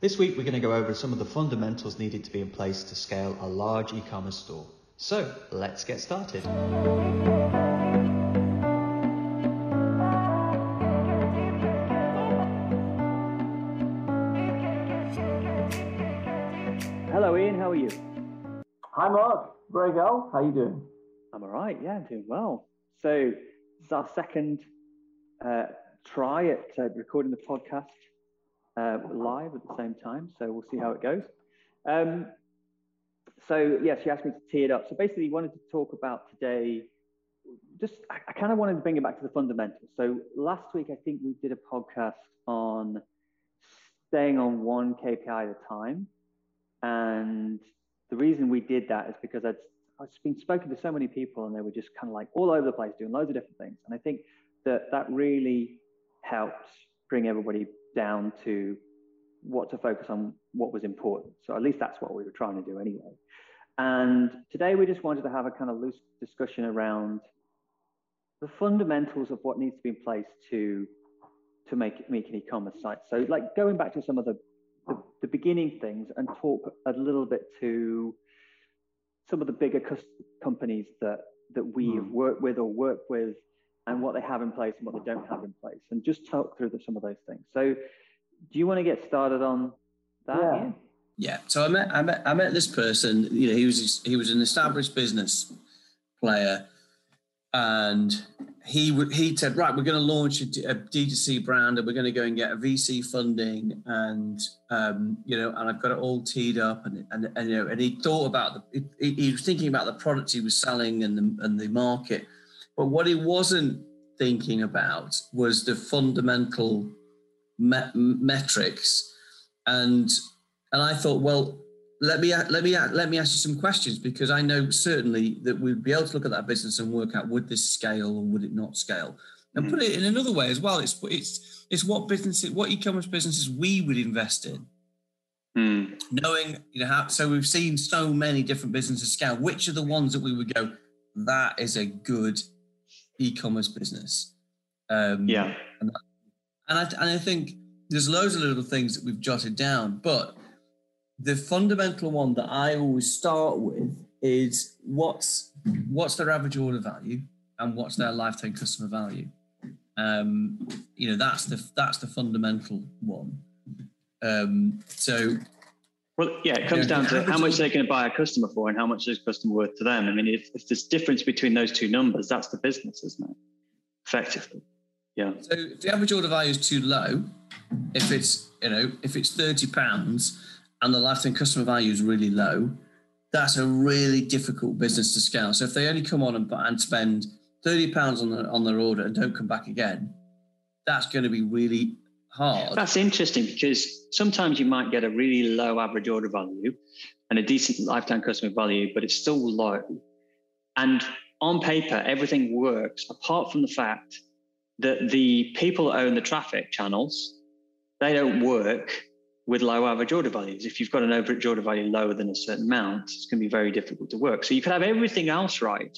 This week we're going to go over some of the fundamentals needed to be in place to scale a large e-commerce store. So let's get started. Hello Ian, how are you? Hi Mark, very well. How are you doing? I'm all right. Yeah, I'm doing well. So this is our second uh, try at uh, recording the podcast uh, live at the same time. So we'll see how it goes. Um, so yeah, she asked me to tee it up. So basically, wanted to talk about today. Just I, I kind of wanted to bring it back to the fundamentals. So last week, I think we did a podcast on staying on one KPI at a time, and the reason we did that is because I'd I've been spoken to so many people, and they were just kind of like all over the place doing loads of different things. And I think that that really helped bring everybody down to what to focus on, what was important. So at least that's what we were trying to do anyway. And today we just wanted to have a kind of loose discussion around the fundamentals of what needs to be in place to to make make an e-commerce site. So like going back to some of the, the, the beginning things and talk a little bit to some of the bigger companies that that we mm. have worked with or work with and what they have in place and what they don't have in place, and just talk through the, some of those things. So, do you want to get started on that? Yeah. Ian? Yeah. So I met I met I met this person. You know, he was he was an established business player, and he he said, right, we're going to launch a, a D2C brand, and we're going to go and get a VC funding, and um, you know, and I've got it all teed up, and and, and you know, and he thought about the he, he was thinking about the products he was selling and the and the market but what he wasn't thinking about was the fundamental me- metrics, and and I thought, well, let me let me let me ask you some questions because I know certainly that we'd be able to look at that business and work out would this scale or would it not scale, and mm. put it in another way as well. It's it's it's what businesses, what e-commerce businesses we would invest in. Mm. Knowing you know how, so we've seen so many different businesses scale. Which are the ones that we would go? That is a good e-commerce business. Um, yeah, and, and I, and I think there's loads of little things that we've jotted down, but the fundamental one that I always start with is what's what's their average order value and what's their lifetime customer value. Um, you know, that's the that's the fundamental one. Um, so well, yeah, it comes down to how much they're going to buy a customer for and how much is customer worth to them. I mean, if, if there's difference between those two numbers, that's the business, isn't it? Effectively. Yeah. So if the average order value is too low, if it's, you know, if it's 30 pounds and the lifetime customer value is really low, that's a really difficult business to scale. So if they only come on and, and spend 30 pounds on, the, on their order and don't come back again, that's going to be really hard. That's interesting because sometimes you might get a really low average order value and a decent lifetime customer value, but it's still low. And on paper, everything works apart from the fact that the people own the traffic channels, they don't work with low average order values. If you've got an average order value lower than a certain amount, it's going to be very difficult to work. So you could have everything else right,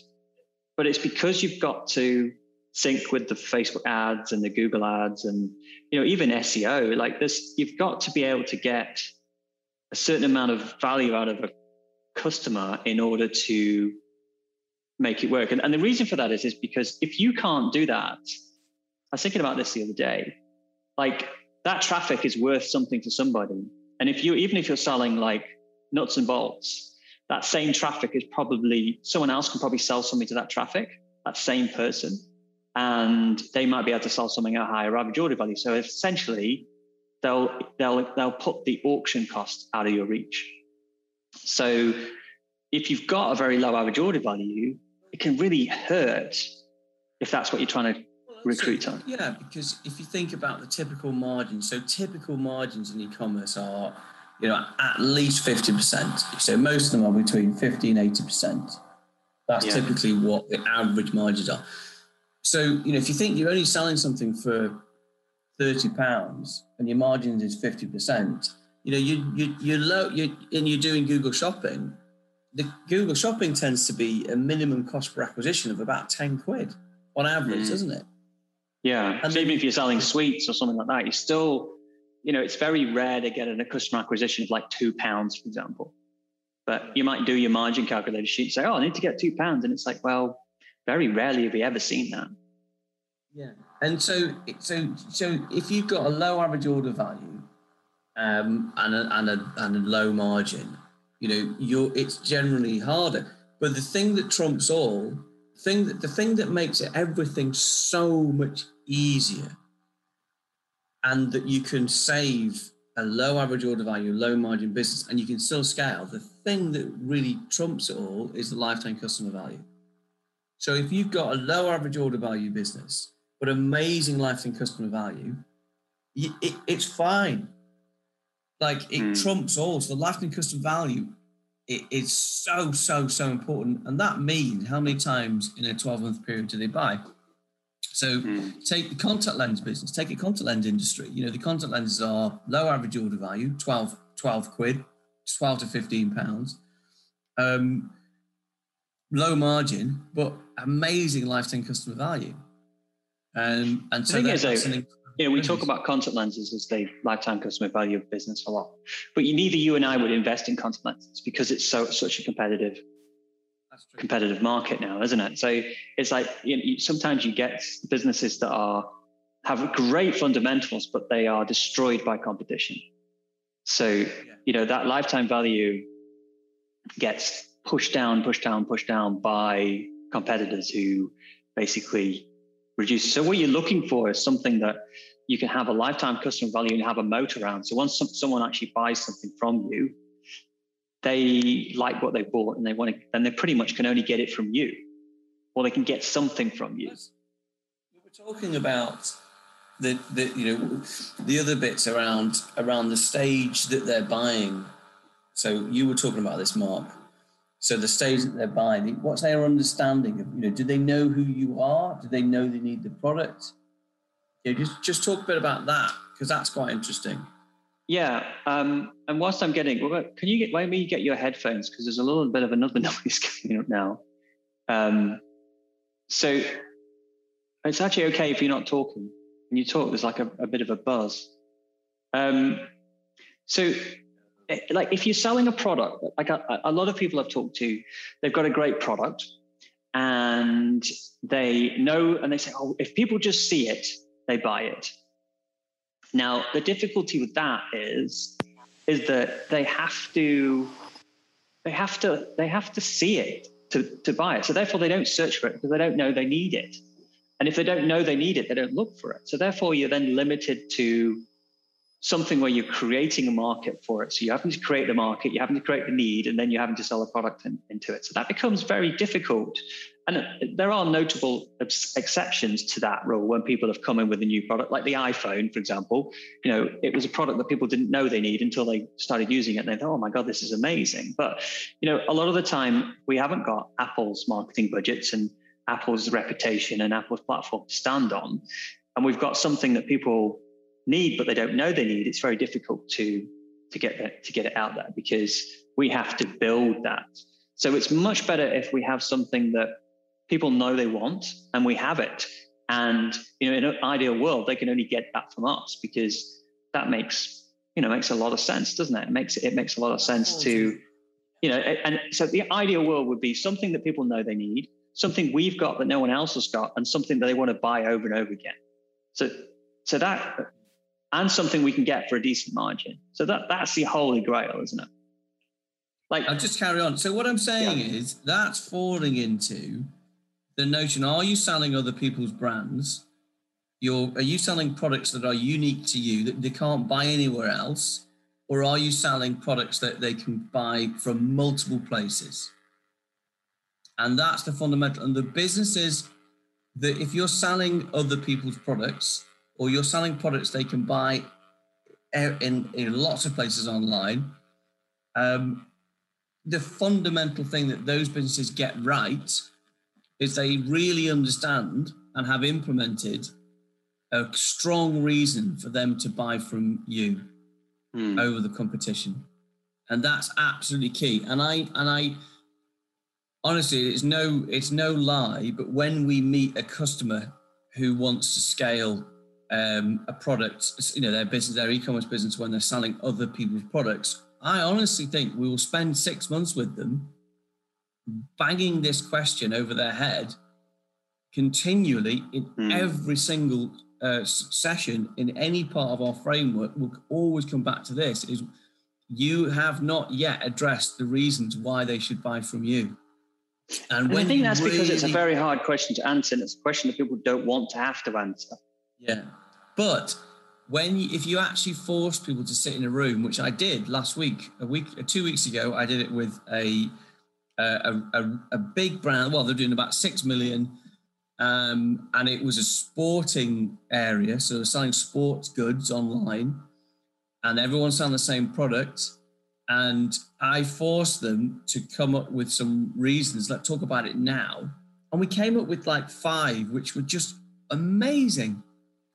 but it's because you've got to sync with the Facebook ads and the Google ads and you know even SEO like this you've got to be able to get a certain amount of value out of a customer in order to make it work. And, and the reason for that is is because if you can't do that I was thinking about this the other day like that traffic is worth something to somebody. And if you even if you're selling like nuts and bolts that same traffic is probably someone else can probably sell something to that traffic that same person and they might be able to sell something at a higher average order value. So essentially, they'll they'll they'll put the auction cost out of your reach. So if you've got a very low average order value, it can really hurt if that's what you're trying to recruit on. Yeah, because if you think about the typical margins, so typical margins in e-commerce are you know, at least 50%. So most of them are between 50 and 80%. That's yeah. typically what the average margins are. So, you know, if you think you're only selling something for 30 pounds and your margins is 50%, you know, you, you, you're low, you and you're doing Google shopping, the Google shopping tends to be a minimum cost per acquisition of about 10 quid on average, mm. doesn't it? Yeah. And so even if you're selling sweets or something like that, you still, you know, it's very rare to get a customer acquisition of like two pounds, for example. But you might do your margin calculator sheet and say, oh, I need to get two pounds. And it's like, well, very rarely have we ever seen that. Yeah. And so, so, so if you've got a low average order value um, and, a, and, a, and a low margin, you know, you're, it's generally harder. But the thing that trumps all, thing that the thing that makes it everything so much easier, and that you can save a low average order value, low margin business, and you can still scale. The thing that really trumps it all is the lifetime customer value. So if you've got a low average order value business, but amazing lifetime customer value, it, it, it's fine. Like it mm. trumps all. So the lifetime customer value it is so, so, so important. And that means how many times in a 12 month period do they buy? So mm. take the contact lens business, take a contact lens industry. You know, the contact lenses are low average order value, 12, 12 quid, 12 to 15 pounds. Um, low margin, but amazing lifetime customer value. Um, and so you know, we talk about contact lenses as the lifetime customer value of business a lot, but you, neither you and I would invest in contact lenses because it's so such a competitive competitive market now, isn't it? So it's like you know, sometimes you get businesses that are have great fundamentals, but they are destroyed by competition. So you know that lifetime value gets pushed down, pushed down, pushed down by competitors who basically reduce. So what you're looking for is something that you can have a lifetime customer value and have a moat around. So once some, someone actually buys something from you, they like what they bought and they want to, and they pretty much can only get it from you, or they can get something from you. We were talking about the, the you know the other bits around around the stage that they're buying. So you were talking about this, Mark. So the stage that they're buying, what's their understanding of you know? Do they know who you are? Do they know they need the product? Yeah, just just talk a bit about that because that's quite interesting. Yeah, um, and whilst I'm getting, can you get? Why don't you get your headphones? Because there's a little bit of another noise coming up now. Um, so it's actually okay if you're not talking. When you talk, there's like a, a bit of a buzz. Um, so, like, if you're selling a product, like a, a lot of people I've talked to, they've got a great product, and they know, and they say, "Oh, if people just see it, they buy it. Now, the difficulty with that is, is that they have to, they have to, they have to see it to, to buy it. So therefore they don't search for it because they don't know they need it. And if they don't know they need it, they don't look for it. So therefore you're then limited to something where you're creating a market for it. So you're having to create the market, you're having to create the need, and then you're having to sell a product in, into it. So that becomes very difficult. And there are notable exceptions to that rule when people have come in with a new product, like the iPhone, for example. You know, it was a product that people didn't know they need until they started using it. And they thought, oh my God, this is amazing. But, you know, a lot of the time we haven't got Apple's marketing budgets and Apple's reputation and Apple's platform to stand on. And we've got something that people need, but they don't know they need, it's very difficult to to get that, to get it out there because we have to build that. So it's much better if we have something that people know they want and we have it. And you know, in an ideal world, they can only get that from us because that makes you know makes a lot of sense, doesn't it? It makes it makes a lot of sense to you know. And so the ideal world would be something that people know they need, something we've got that no one else has got, and something that they want to buy over and over again. So so that and something we can get for a decent margin. So that that's the holy grail, isn't it? Like I'll just carry on. So what I'm saying yeah. is that's falling into the notion: Are you selling other people's brands? You're are you selling products that are unique to you that they can't buy anywhere else, or are you selling products that they can buy from multiple places? And that's the fundamental. And the businesses that if you're selling other people's products, or you're selling products they can buy in, in lots of places online, um, the fundamental thing that those businesses get right is they really understand and have implemented a strong reason for them to buy from you Hmm. over the competition and that's absolutely key and i and i honestly it's no it's no lie but when we meet a customer who wants to scale um, a product you know their business their e-commerce business when they're selling other people's products i honestly think we will spend six months with them banging this question over their head continually in Hmm. every single uh, session in any part of our framework We'll always come back to this is you have not yet addressed the reasons why they should buy from you and And I think that's because it's a very hard question to answer, and it's a question that people don't want to have to answer. Yeah, but when you, if you actually force people to sit in a room, which I did last week, a week, uh, two weeks ago, I did it with a a, a, a big brand. Well, they're doing about six million, um, and it was a sporting area, so they're selling sports goods online, and everyone's selling the same product. And I forced them to come up with some reasons. Let's talk about it now. And we came up with like five, which were just amazing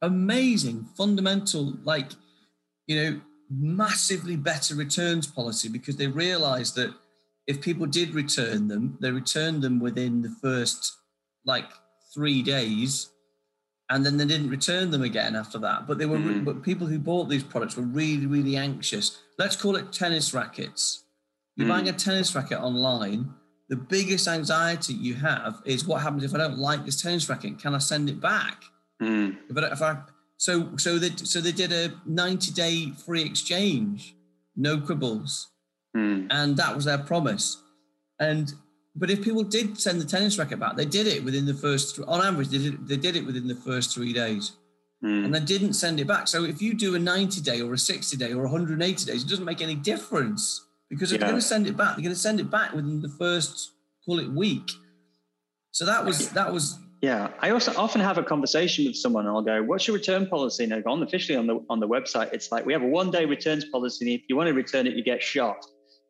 amazing fundamental like you know massively better returns policy because they realized that if people did return them they returned them within the first like three days and then they didn't return them again after that. But they were Mhm. but people who bought these products were really really anxious. Let's call it tennis rackets. You're Mm. buying a tennis racket online the biggest anxiety you have is what happens if i don't like this tennis racket? Can i send it back If I, if I so so they so they did a 90 day free exchange, no quibbles, Hmm. and that was their promise. And but if people did send the tennis racket back, they did it within the first on average they did they did it within the first three days, Hmm. and they didn't send it back. So if you do a 90 day or a 60 day or 180 days, it doesn't make any difference because if they're going to send it back, they're going to send it back within the first call it week. So that was that was Yeah, I also often have a conversation with someone, and I'll go, "What's your return policy?" And I go, "On officially on the on the website, it's like we have a one day returns policy. And if you want to return it, you get shot."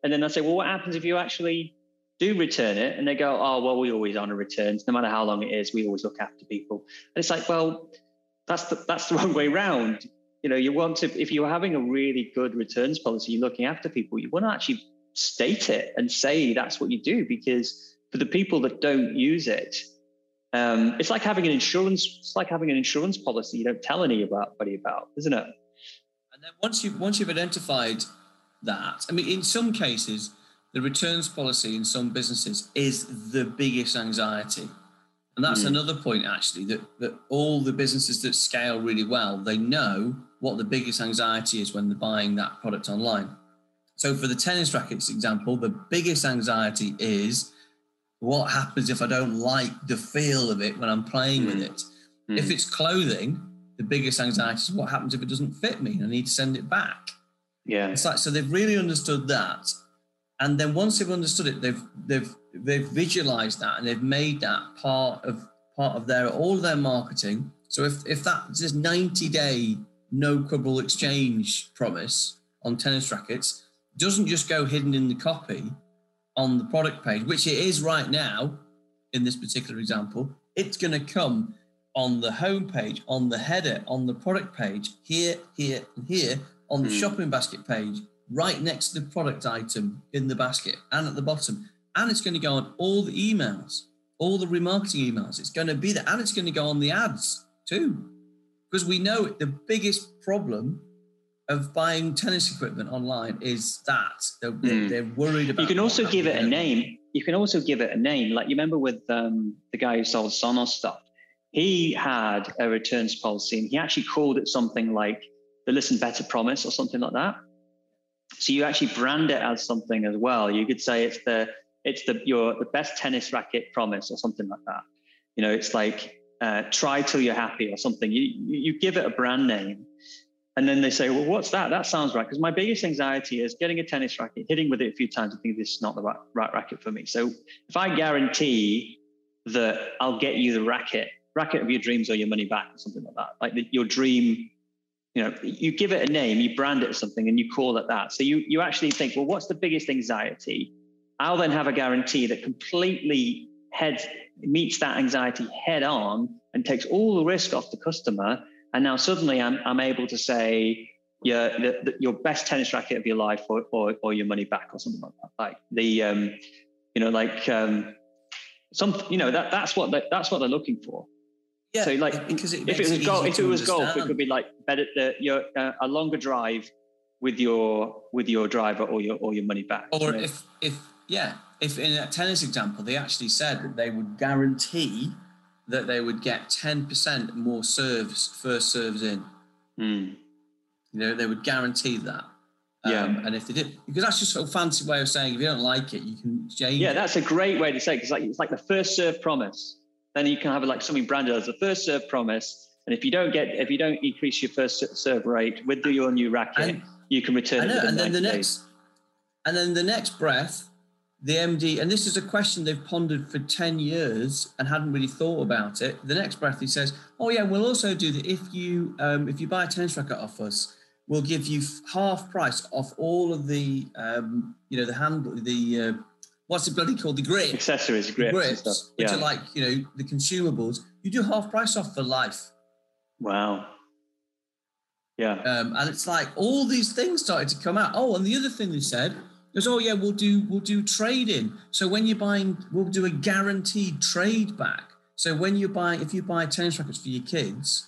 And then I say, "Well, what happens if you actually do return it?" And they go, "Oh, well, we always honor returns, no matter how long it is. We always look after people." And it's like, well, that's the that's the wrong way round. You know, you want to if you're having a really good returns policy, you're looking after people. You want to actually state it and say that's what you do because for the people that don't use it um, it's like having an insurance. It's like having an insurance policy. You don't tell anybody about, isn't it? And then once you once you've identified that, I mean, in some cases, the returns policy in some businesses is the biggest anxiety, and that's Mm. another point actually that that all the businesses that scale really well, they know what the biggest anxiety is when they're buying that product online. So for the tennis rackets example, the biggest anxiety is what happens if I don't like the feel of it when I'm playing with Mm. it. If it's clothing, the biggest anxiety is what happens if it doesn't fit me and I need to send it back. yeah, It's like so they've really understood that, and then once they've understood it, they've they've they've visualized that and they've made that part of part of their all their marketing. So if if that this ninety day no quibble exchange promise on tennis rackets doesn't just go hidden in the copy on the product page, which it is right now in this particular example, it's going to come on the home page, on the header, on the product page, here, here, and here, on the Hmm. shopping basket page, right next to the product item in the basket and at the bottom. And it's going to go on all the emails, all the remarketing emails. It's going to be there. And it's going to go on the ads too. Because we know the biggest problem of buying tennis equipment online is that they're, they're, Hmm. they're worried about. you can also give it a name. You can also give it a name. Like you remember with um, the guy who sold Sonos stuff. He had a returns policy, and he actually called it something like the "Listen Better Promise" or something like that. So you actually brand it as something as well. You could say it's the it's the your the best tennis racket promise or something like that. You know, it's like uh, try till you're happy or something. You, you you give it a brand name, and then they say, well, what's that? That sounds right. Because my biggest anxiety is getting a tennis racket, hitting with it a few times, and thinking this is not the right, right racket for me. So if I guarantee that I'll get you the racket, racket of your dreams or your money back or something like that, like the, your dream, you know, you give it a name, you brand it something, and you call it that. So you you actually think, well, what's the biggest anxiety? I'll then have a guarantee that completely heads meets that anxiety head on and takes all the risk off the customer. And now suddenly I'm I'm able to say, yeah, the, the, your best tennis racket of your life, or, or or your money back, or something like that. Like the um, you know, like um, some, you know, that that's what they, that's what they're looking for. Yeah, so like because it if it was golf, if it was golf, it could be like better the, your uh, a longer drive with your with your driver or your or your money back. you Or know? if if yeah, if in a tennis example, they actually said that they would guarantee that they would get ten percent more serves first serves in. Hmm. You know, they would guarantee that. Um, Yeah. and if they did, because that's just a fancy way of saying if you don't like it, you can change. yeah, it. that's a great way to say because like it's like the first serve promise. Then you can have like something branded as the first serve promise. And if you don't get if you don't increase your first serve rate with the, your new racket, And- you can return it. know, and then the days. next, and then the next breath, the MD, and this is a question they've pondered for ten years and hadn't really thought about it. The next breath, he says, "Oh yeah, we'll also do that if you um, if you buy a tennis racket off us, we'll give you half price off all of the um, you know the hand the uh, what's it bloody called the grips." accessories, grips, grips, stuff. which are like you know the consumables. You do half price off for life. wow. Yeah. Um, and it's like all these things started to come out. Oh, and the other thing they said was, oh yeah, we'll do we'll do trading. So when you're buying, we'll do a guaranteed trade back. So when you buy, if you buy tennis rackets for your kids,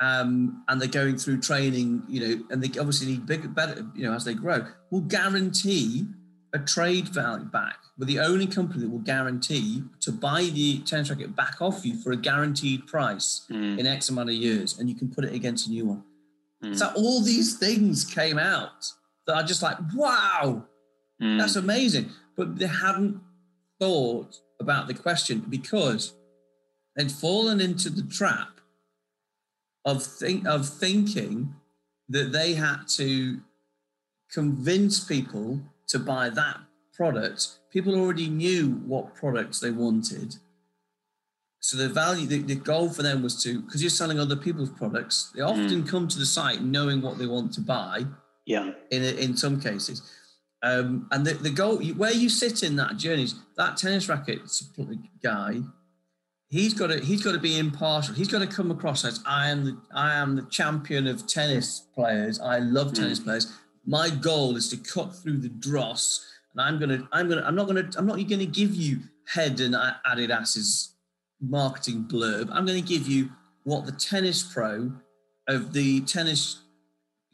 um, and they're going through training, you know, and they obviously need bigger, better, you know, as they grow, we'll guarantee a trade value back. We're the only company that will guarantee to buy the tennis racket back off you for a guaranteed price Mm, in X amount of years, and you can put it against a new one. mm, So all these things came out that are just like, wow, mm. that's amazing. But they hadn't thought about the question because they'd fallen into the trap of think of thinking that they had to convince people to buy that product. People already knew what products they wanted. So the value, the, the goal for them was to, because you're selling other people's products, they often come to the site knowing what they want to buy yeah. in in some cases. Um, and the, the goal, where you sit in that journey, is that tennis racket guy, he's got to he's got to be impartial. He's got to come across as I am the I am the champion of tennis players. I love tennis players. My goal is to cut through the dross, and I'm gonna I'm gonna I'm not gonna I'm not gonna give you head and added Adidas's marketing blurb. I'm going to give you what the tennis pro of the tennis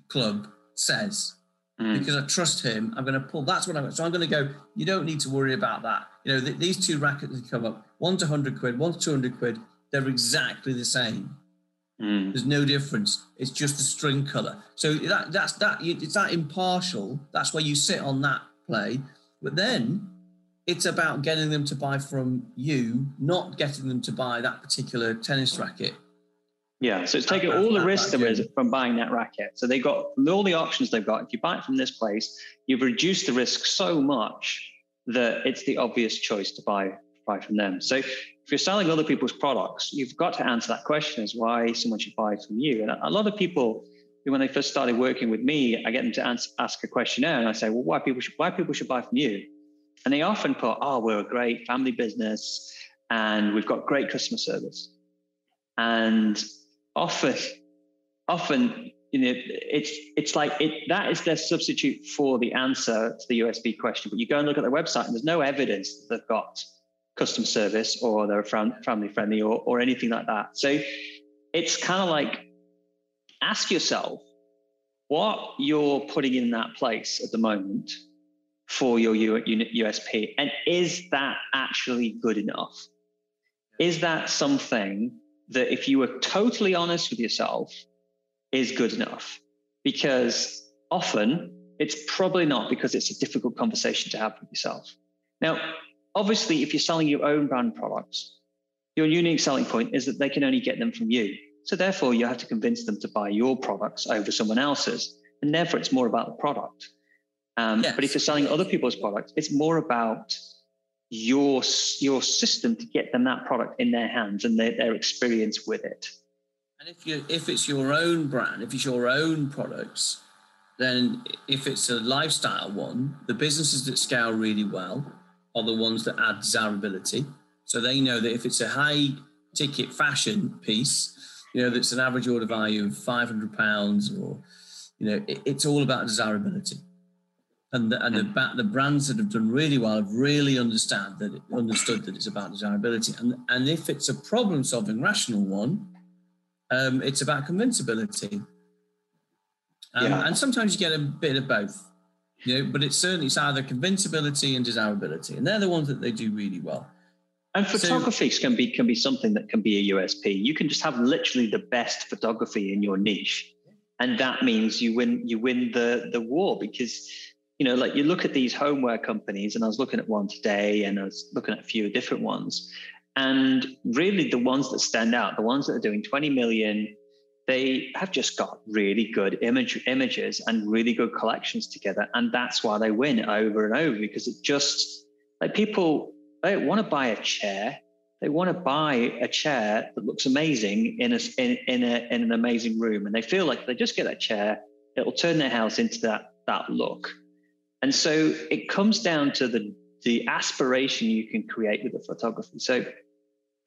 club says Mm. because I trust him. I'm going to pull. That's what I'm. So I'm going to go. You don't need to worry about that. You know, th- these two rackets that come up. One's 100 quid. One's 200 quid. They're exactly the same. Mm. There's no difference. It's just the string color. So that that's that. you- It's that impartial. That's where you sit on that play. But then it's about getting them to buy from you, not getting them to buy that particular tennis racket. Yeah, so it's taking all the risk there is from buying that racket. So they've got all the options they've got. If you buy it from this place, you've reduced the risk so much that it's the obvious choice to buy buy from them. So if you're selling other people's products, you've got to answer that question: is why someone should buy from you? And a lot of people, when they first started working with me, I get them to ask a questionnaire, and I say, well, why people should why people should buy from you? And they often put, oh, we're a great family business, and we've got great customer service. And often, often, you know, it's it's like it that is their substitute for the answer to the USP question. But you go and look at their website, and there's no evidence that they've got customer service or they're family friendly or or anything like that. So it's kind of like ask yourself what you're putting in that place at the moment for your USP, and is that actually good enough? Is that something that, if you were totally honest with yourself, is good enough? Because often it's probably not, because it's a difficult conversation to have with yourself. Now, obviously, if you're selling your own brand products, your unique selling point is that they can only get them from you. So therefore, you have to convince them to buy your products over someone else's, and therefore, it's more about the product. Um, Yes. But if you're selling other people's products, it's more about your your system to get them that product in their hands and their, their experience with it. And if you if it's your own brand, if it's your own products, then if it's a lifestyle one, the businesses that scale really well are the ones that add desirability. So they know that if it's a high ticket fashion piece, you know, that's an average order value of five hundred pounds, or you know, it, it's all about desirability. And the, and the, the brands that have done really well have really understand that it, understood that it's about desirability. And and if it's a problem solving rational one, um, it's about convincibility. Um, yeah. And sometimes you get a bit of both, you know, but it's certainly it's either convincibility and desirability, and they're the ones that they do really well. And photography so, can be can be something that can be a USP. You can just have literally the best photography in your niche, and that means you win you win the the war because you know like you look at these homeware companies, and I was looking at one today, and I was looking at a few different ones, and really the ones that stand out, the ones that are doing 20 million, they have just got really good image images and really good collections together, and that's why they win over and over because it just like people they want to buy a chair. They want to buy a chair that looks amazing in a, in, in, a, in an amazing room. And they feel like if they just get that chair, it'll turn their house into that, that look. And so it comes down to the, the aspiration you can create with the photography. So,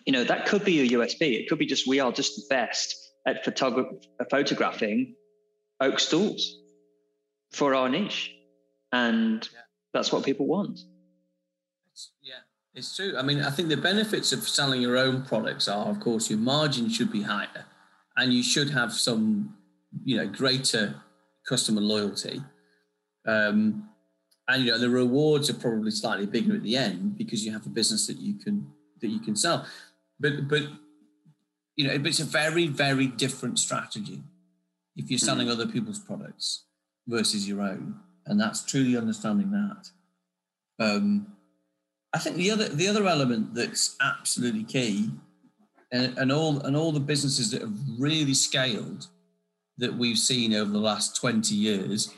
you know, that could be a USP. It could be just we are just the best at photog- photographing oak stools for our niche. And yeah. that's what people want. Yeah. It's true. I mean, I think the benefits of selling your own products are, of course, your margin should be higher, and you should have some, you know, greater customer loyalty. Um, and you know, the rewards are probably slightly bigger at the end because you have a business that you can that you can sell. But but you know, it's a very very different strategy if you're selling mm-hmm. other people's products versus your own, and that's truly understanding that. Um, I think the other the other element that's absolutely key, and, and all and all the businesses that have really scaled that we've seen over the last 20 years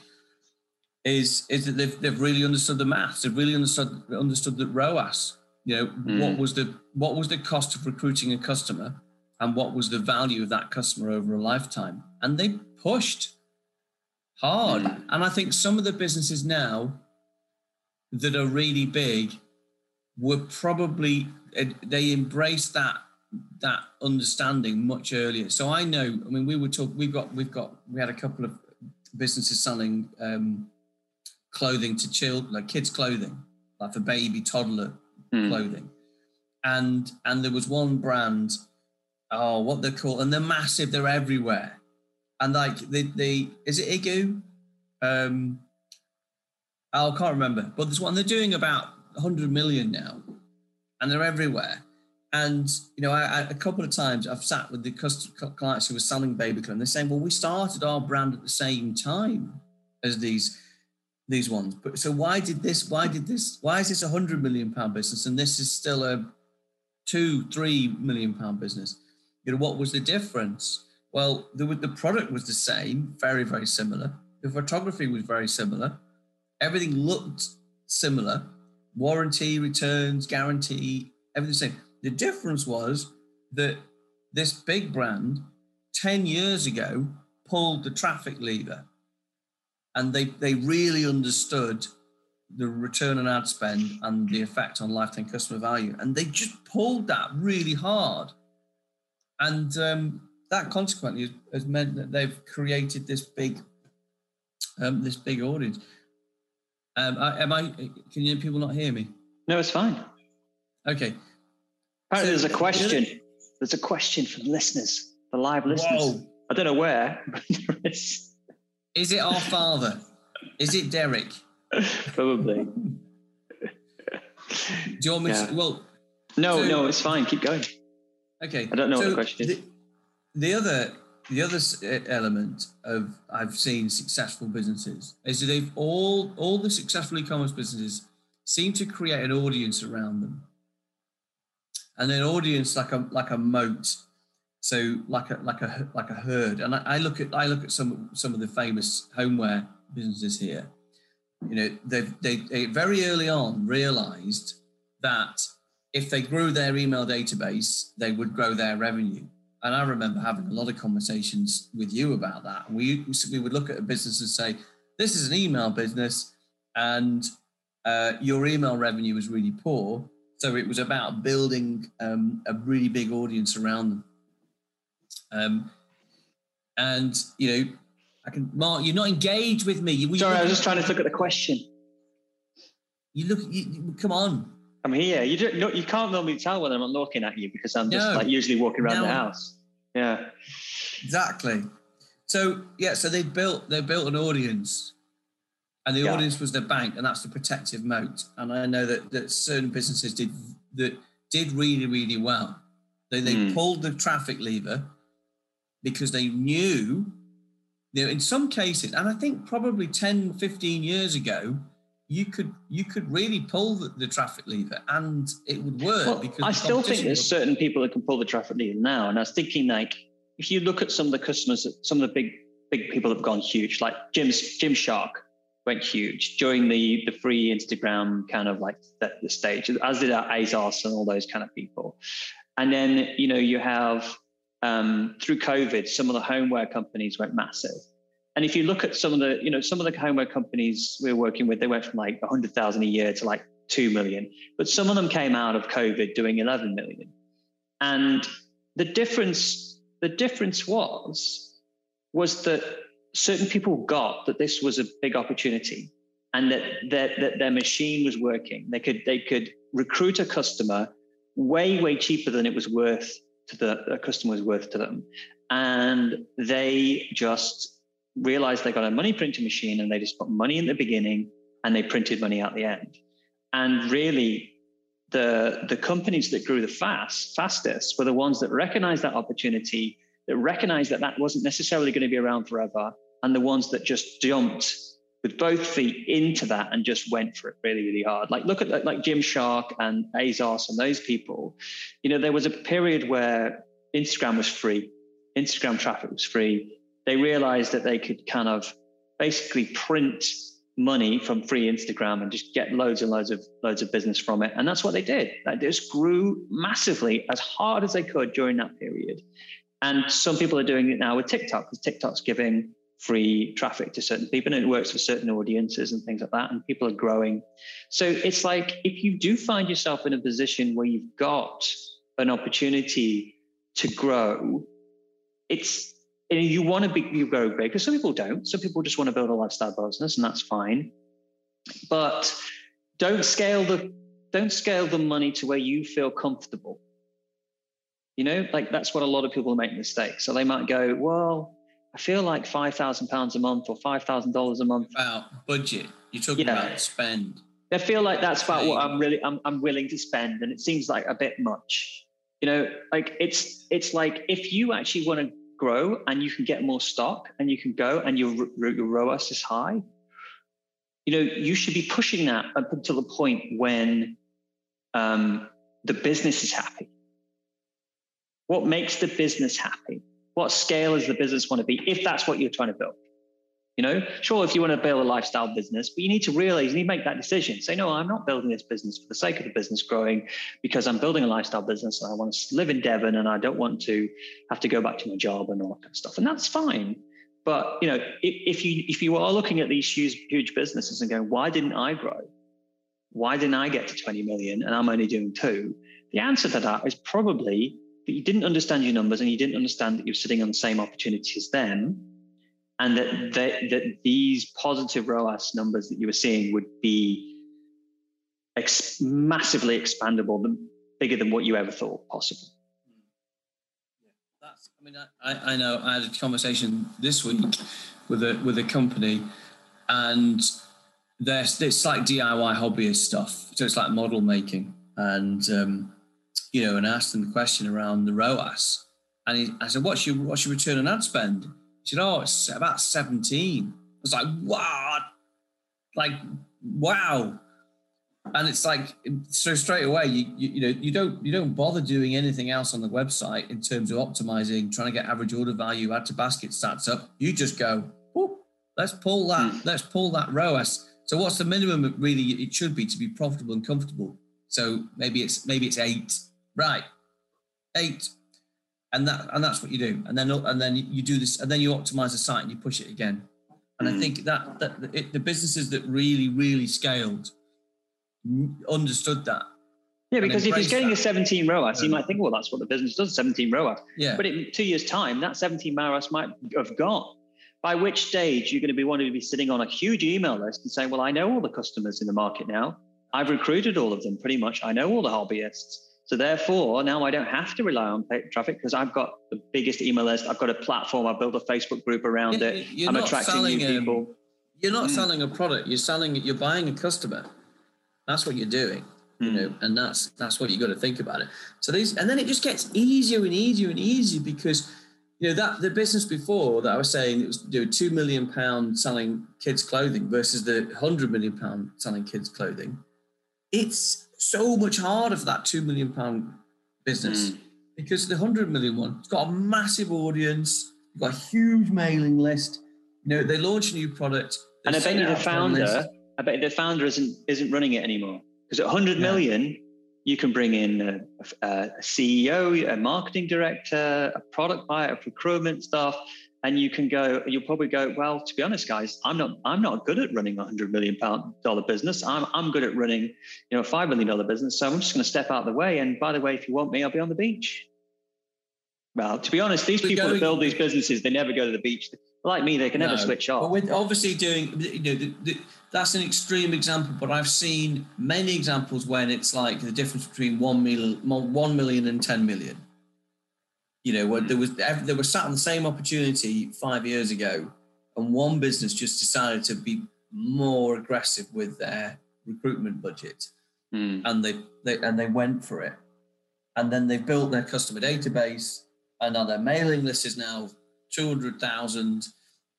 is is that they've, they've really understood the maths. They've really understood understood the ROAS. You know, mm. what was the what was the cost of recruiting a customer and what was the value of that customer over a lifetime? And they pushed hard. Mm. And I think some of the businesses now that are really big were probably eh, they embraced that that understanding much earlier. So I know. I mean, we were talk. We've got we've got we had a couple of businesses selling um, clothing to children, like kids' clothing, like for baby toddler mm. clothing, and and there was one brand. Oh, what they're called, and they're massive. They're everywhere, and like the they is it Igu? Um, I can't remember, but there's one they're doing about 100 million now, and they're everywhere. And you know, I, I, a couple of times I've sat with the clients who were selling baby clothes, and they're saying, "Well, we started our brand at the same time as these these ones, but so why did this? Why did this? Why is this a hundred million pound business and this is still a two, three million pound business? You know, what was the difference? Well, the, the product was the same, very, very similar. The photography was very similar. Everything looked similar warranty, returns, guarantee, everything the same. The difference was that this big brand 10 years ago pulled the traffic lever and they, they really understood the return on ad spend and the effect on lifetime customer value. And they just pulled that really hard. And um, that consequently has meant that they've created this big, um, this big audience. Um, am I? Can you people not hear me? No, it's fine. Okay. Apparently, so, there's a question. There's a question from listeners, the live listeners. Whoa. I don't know where, but there is. Is it our father? is it Derek? Probably. Do you want me yeah. to? Well, no, so, no, it's fine. Keep going. Okay. I don't know so what the question is. The, the other the other element of I've seen successful businesses is that they've all all the successful e-commerce businesses seem to create an audience around them, and an audience like a like a moat, so like a like a like a herd. And I, I look at I look at some some of the famous homeware businesses here. You know, they they, they very early on realised that if they grew their email database, they would grow their revenue and I remember having a lot of conversations with you about that. We we would look at a business and say, "This is an email business, and uh, your email revenue is really poor." So it was about building um, a really big audience around them. Um, and you know, I can Mark, you're not engaged with me. You, Sorry, I was just trying to look at the question. You look. You, you, come on. I'm here. You don't. You can't normally tell when I'm not looking at you because I'm just no. like usually walking around no. the house. Yeah. Exactly. So yeah, so they built they built an audience, and the yeah. audience was the bank, and that's the protective moat. And I know that that certain businesses did that did really really well. They they mm. pulled the traffic lever because they knew, you know, in some cases, and I think probably 10, 15 years ago, you could you could really pull the, the traffic lever and it would work well, because I still think there's was... certain people that can pull the traffic lever now. And I was thinking like if you look at some of the customers, that some of the big big people have gone huge, like Jim's Gymshark went huge during the the free Instagram kind of like the, the stage, as did ASOS and all those kind of people. And then you know you have um, through COVID, some of the homeware companies went massive. And if you look at some of the, you know, some of the homeware companies we are working with, they went from like 100,000 a year to like 2 million. But some of them came out of COVID doing 11 million. And the difference, the difference was, was that certain people got that this was a big opportunity and that, that, that their machine was working. They could, they could recruit a customer way, way cheaper than it was worth to the, the customer was worth to them. And they just realized they got a money printing machine and they just put money in the beginning and they printed money at the end. And really, the, the companies that grew the fast, fastest were the ones that recognized that opportunity, that recognized that that wasn't necessarily going to be around forever, and the ones that just jumped with both feet into that and just went for it really, really hard. Like look at like Gymshark and ASOS and those people. You know, there was a period where Instagram was free, Instagram traffic was free, they realized that they could kind of basically print money from free Instagram and just get loads and loads of loads of business from it. And that's what they did. They just grew massively as hard as they could during that period. And some people are doing it now with TikTok because TikTok's giving free traffic to certain people and it works for certain audiences and things like that. And people are growing. So it's like if you do find yourself in a position where you've got an opportunity to grow, it's and you want to be you grow big because some people don't some people just want to build a lifestyle business and that's fine but don't scale the don't scale the money to where you feel comfortable you know like that's what a lot of people make mistakes so they might go well i feel like 5000 pounds a month or $5000 a month about budget you're talking yeah. about spend I feel like that's about what i'm really I'm, I'm willing to spend and it seems like a bit much you know like it's it's like if you actually want to grow and you can get more stock and you can go and your, your ROAS is high, you know, you should be pushing that up until the point when um, the business is happy. What makes the business happy? What scale does the business want to be if that's what you're trying to build? You know, sure, if you want to build a lifestyle business, but you need to realize, you need to make that decision. Say, no, I'm not building this business for the sake of the business growing because I'm building a lifestyle business and I want to live in Devon and I don't want to have to go back to my job and all that kind of stuff. And that's fine. But you know, if, if you if you are looking at these huge huge businesses and going, why didn't I grow? Why didn't I get to 20 million and I'm only doing two? The answer to that is probably that you didn't understand your numbers and you didn't understand that you're sitting on the same opportunity as them and that, that, these positive ROAS numbers that you were seeing would be ex- massively expandable, bigger than what you ever thought possible. That's, I mean, I, I know I had a conversation this week with a with a company, and there's it's like DIY hobbyist stuff. So it's like model making, and um, you know, and asked them the question around the ROAS, and he, I said, "What's your what's your return on ad spend?" He said, "Oh, it's about 17." I was like, "What?" Like, wow. And it's like so straight away, you, you, you know you don't you don't bother doing anything else on the website in terms of optimizing, trying to get average order value, add to basket stats up. You just go, let's pull that, mm. let's pull that ROAS. So what's the minimum really it should be to be profitable and comfortable? So maybe it's maybe it's eight, right? Eight and that and that's what you do and then and then you do this and then you optimize the site and you push it again and Mm. i think that that it, the businesses that really really scaled understood that Yeah, because if he's getting a that. 17 ROAS, you might think, well, that's what the business does, 17 ROAS. yeah But in two years' time, that 17 ROAS might have gone. By which stage you're going to be wanting to be sitting on a huge email list and saying, well, I know all the customers in the market now. I've recruited all of them pretty much. I know all the hobbyists. So therefore, now I don't have to rely on paid traffic because I've got the biggest email list. I've got a platform. I've built a Facebook group around You- it. you're I'm not attracting selling, new um, people. you're not Mm. selling a product you're selling you're buying a customer that's what you're doing you Mm. know and that's that's what you got to think about it so these and then it just gets easier and easier and easier because you know that the business before that i was saying it was doing two million pound selling kids clothing versus the 100 million pound selling kids clothing it's so much harder for that two million pound business Mm. because the 100 million one it's got a massive audience you've got a huge mailing list you know they launch a new product And I bet you the out to their list. founder, I bet the founder isn't isn't running it anymore because at 100 Yeah. million, you can bring in a, a, a CEO, a marketing director, a product buyer, a procurement staff, and you can go. You'll probably go. Well, to be honest, guys, I'm not I'm not good at running a 100 million pound dollar business. I'm I'm good at running, you know, a five million dollar business. So I'm just going to step out of the way. And by the way, if you want me, I'll be on the beach. Well, to be honest, these But people that build these businesses, they never go to the beach. Like me, they can never No, switch But off. with obviously doing, you know, the, the, that's an extreme example. But I've seen many examples when it's like the difference between one million, one million and ten million. You know, where there was they were sat on the same opportunity five years ago, and one business just decided to be more aggressive with their recruitment budget, Hmm. and they, they and they went for it, and then they built their customer database, and now their mailing list is now two hundred thousand,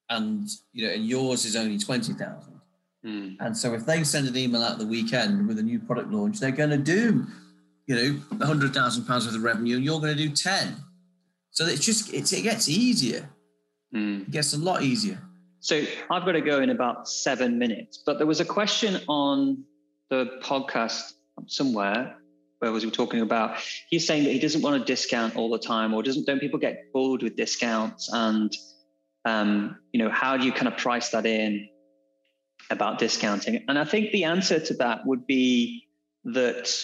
and you know, and yours is only twenty thousand. Hmm. And so if they send an email out the weekend with a new product launch, they're going to do, you know, hundred thousand pounds worth of revenue, and you're going to do ten. So it's just it's, it gets easier. Hmm. It gets a lot easier. So I've got to go in about seven minutes. But there was a question on the podcast somewhere where was he talking about? He's saying that he doesn't want to discount all the time, or doesn't don't people get bored with discounts? And um, you know, how do you kind of price that in about discounting? And I think the answer to that would be that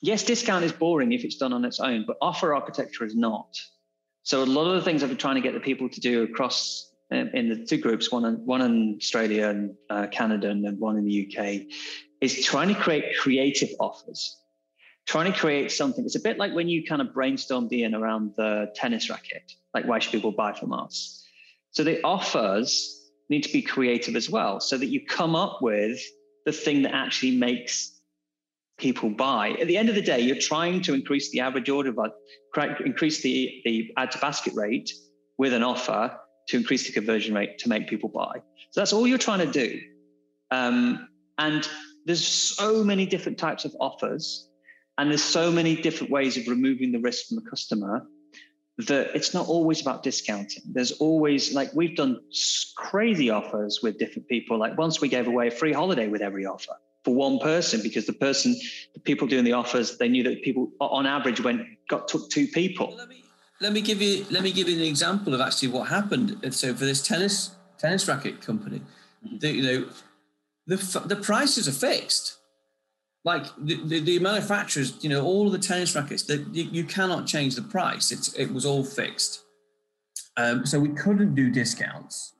yes, discount is boring if it's done on its own, but offer architecture is not. So a lot of the things I've been trying to get the people to do across um, in the two groups, one in, one in Australia and uh, Canada, and one in the UK, is trying to create creative offers. Trying to create something. It's a bit like when you kind of brainstormed Ian around the tennis racket. Like, why should people buy from us? So the offers need to be creative as well, so that you come up with the thing that actually makes people buy. At the end of the day, you're trying to increase the average order, but increase the, the add to basket rate with an offer to increase the conversion rate to make people buy. So that's all you're trying to do. Um, and there's so many different types of offers, and there's so many different ways of removing the risk from the customer that it's not always about discounting. There's always like we've done crazy offers with different people. Like once we gave away a free holiday with every offer for one person because the person, the people doing the offers, they knew that people on average went got took two people. Let me let me give you let me give you an example of actually what happened. So for this tennis tennis racket company, the, you know, the the prices are fixed. Like the, the, the manufacturers, you know, all of the tennis rackets, that you, you cannot change the price. It's it was all fixed. Um, so we couldn't do discounts.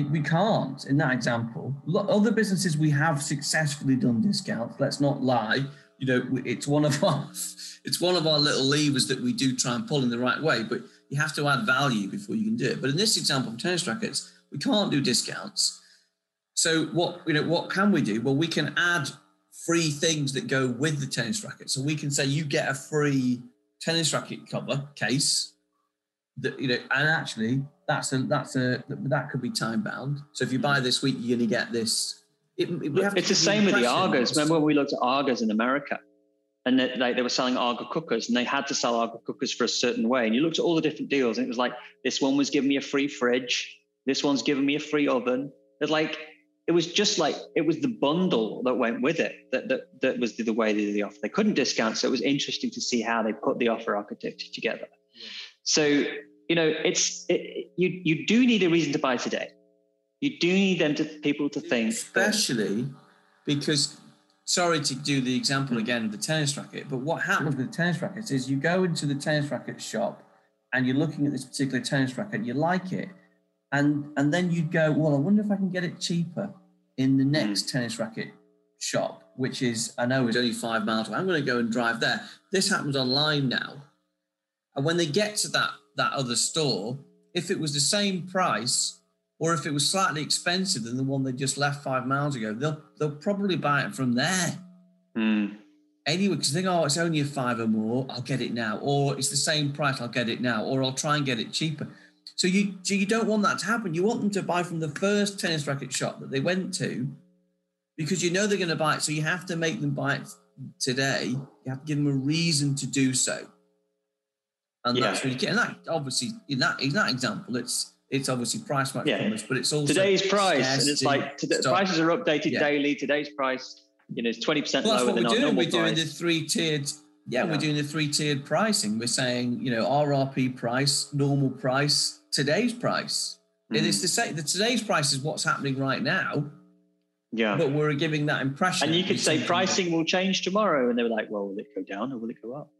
It, we can't in that example. Other businesses we have successfully done discounts. Let's not lie. You know, it's one of our it's one of our little levers that we do try and pull in the right way. But you have to add value before you can do it. But in this example, of tennis rackets, we can't do discounts. So what you know, what can we do? Well, we can add free things that go with the tennis racket. So we can say you get a free tennis racket cover case. That you know, and actually that's a that's a that could be time bound. So if you buy this week, you're going to get this. It, it- we have to It's the same with the Argos. Remember when we looked at Argos in America? And that, like they were selling Aga cookers and they had to sell Aga cookers for a certain way. And you looked at all the different deals and it was like, this one was giving me a free fridge. This one's giving me a free oven. It's like, it was just like it was the bundle that went with it that that, that was the, the way they did the offer. They couldn't discount, so it was interesting to see how they put the offer architecture together. Yeah. So you know, it's it, you you do need a reason to buy today. You do need them to people to think, especially because. Sorry to do the example hmm. again of the tennis racket, but what happens with the tennis rackets is you go into the tennis racket shop and you're looking at this particular tennis racket, you like it, and and then you'd go, well, I wonder if I can get it cheaper in the next mm. tennis racket shop, which is I know is only five miles away. I'm going to go and drive there. This happens online now, and when they get to that that other store, if it was the same price or if it was slightly expensive than the one they just left five miles ago, they'll they'll probably buy it from there. Mm. Anyway, because they think, oh, it's only a five or more, I'll get it now, or it's the same price, I'll get it now, or I'll try and get it cheaper. So you so you don't want that to happen. You want them to buy from the first tennis racket shop that they went to, because you know they're going to buy it. So you have to make them buy it today. You have to give them a reason to do so. And yeah. that's really key. And that obviously in that in that example, it's it's obviously price match yeah. but it's also today's price. And it's like today, prices are updated yeah. daily. Today's price, you know, is twenty percent well, lower than we're doing. We're doing the three tiered yeah, we're doing the three tiered pricing. We're saying, you know, RRP price, normal price, today's price. Mm. It is mm. to say that today's price is what's happening right now. Yeah. But we're giving that impression. And you could say pricing will change tomorrow. And they were like, well, will it go down or will it go up?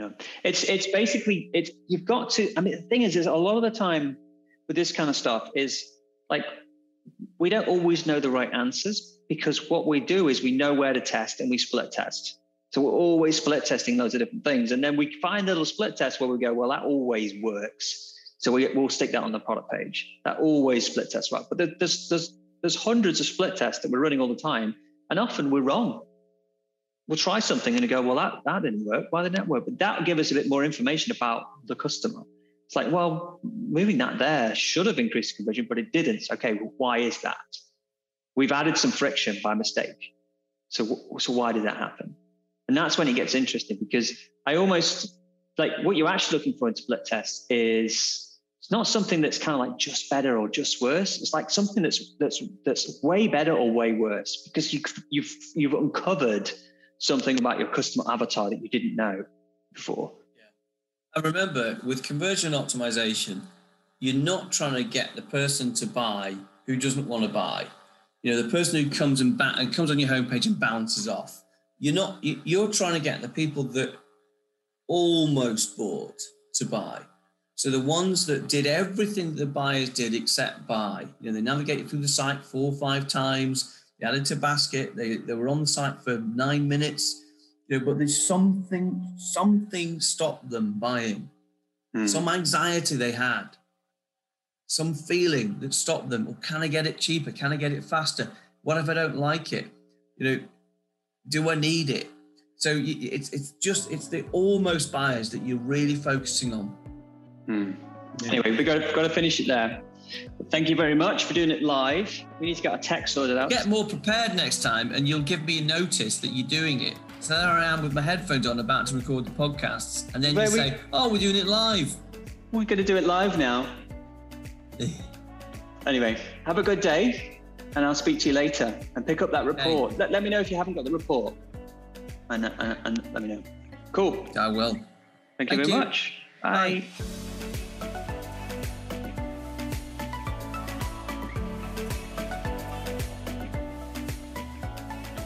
No. It's it's basically it's you've got to I mean the thing is is a lot of the time with this kind of stuff is like we don't always know the right answers because what we do is we know where to test and we split test. So we're always split testing loads of different things. And then we find little split tests where we go, well, that always works. So we, we'll stick that on the product page. That always split tests right. But there's, there's, there's hundreds of split tests that we're running all the time. And often we're wrong. We'll try something and go, well, that, that didn't work. Why didn't that work? But that will give us a bit more information about the customer. It's like, well, moving that there should have increased conversion, but it didn't. Okay, well, why is that? We've added some friction by mistake. So, so why did that happen? And that's when it gets interesting because I almost like what you're actually looking for in split tests is it's not something that's kind of like just better or just worse. It's like something that's that's that's way better or way worse because you you've you've uncovered something about your customer avatar that you didn't know before. Yeah. I remember with conversion optimization, you're not trying to get the person to buy who doesn't want to buy. You know, the person who comes and, ba- and comes on your homepage and bounces off. You're not. You're trying to get the people that almost bought to buy. So the ones that did everything that the buyers did except buy, you know, they navigated through the site four or five times, they added to basket, they, they were on the site for nine minutes, you know, but there's something, something stopped them buying. Hmm. Some anxiety they had, some feeling that stopped them. Well, can I get it cheaper? Can I get it faster? What if I don't like it? You know, do I need it? So it's it's just it's the almost buyers that you're really focusing on. Hmm. Anyway, we've got, got to finish it there. Thank you very much for doing it live. We need to get our text sorted out. Get more prepared next time, and you'll give me a notice that you're doing it. So there I am with my headphones on, about to record the podcasts, and then Where you we... say, "Oh, we're doing it live." We're going to do it live now. anyway, have a good day, and I'll speak to you later. And pick up that report. Hey. Let, let me know if you haven't got the report, and, and, and let me know. Cool. I will. Thank you Thank very you. much. Bye. Bye.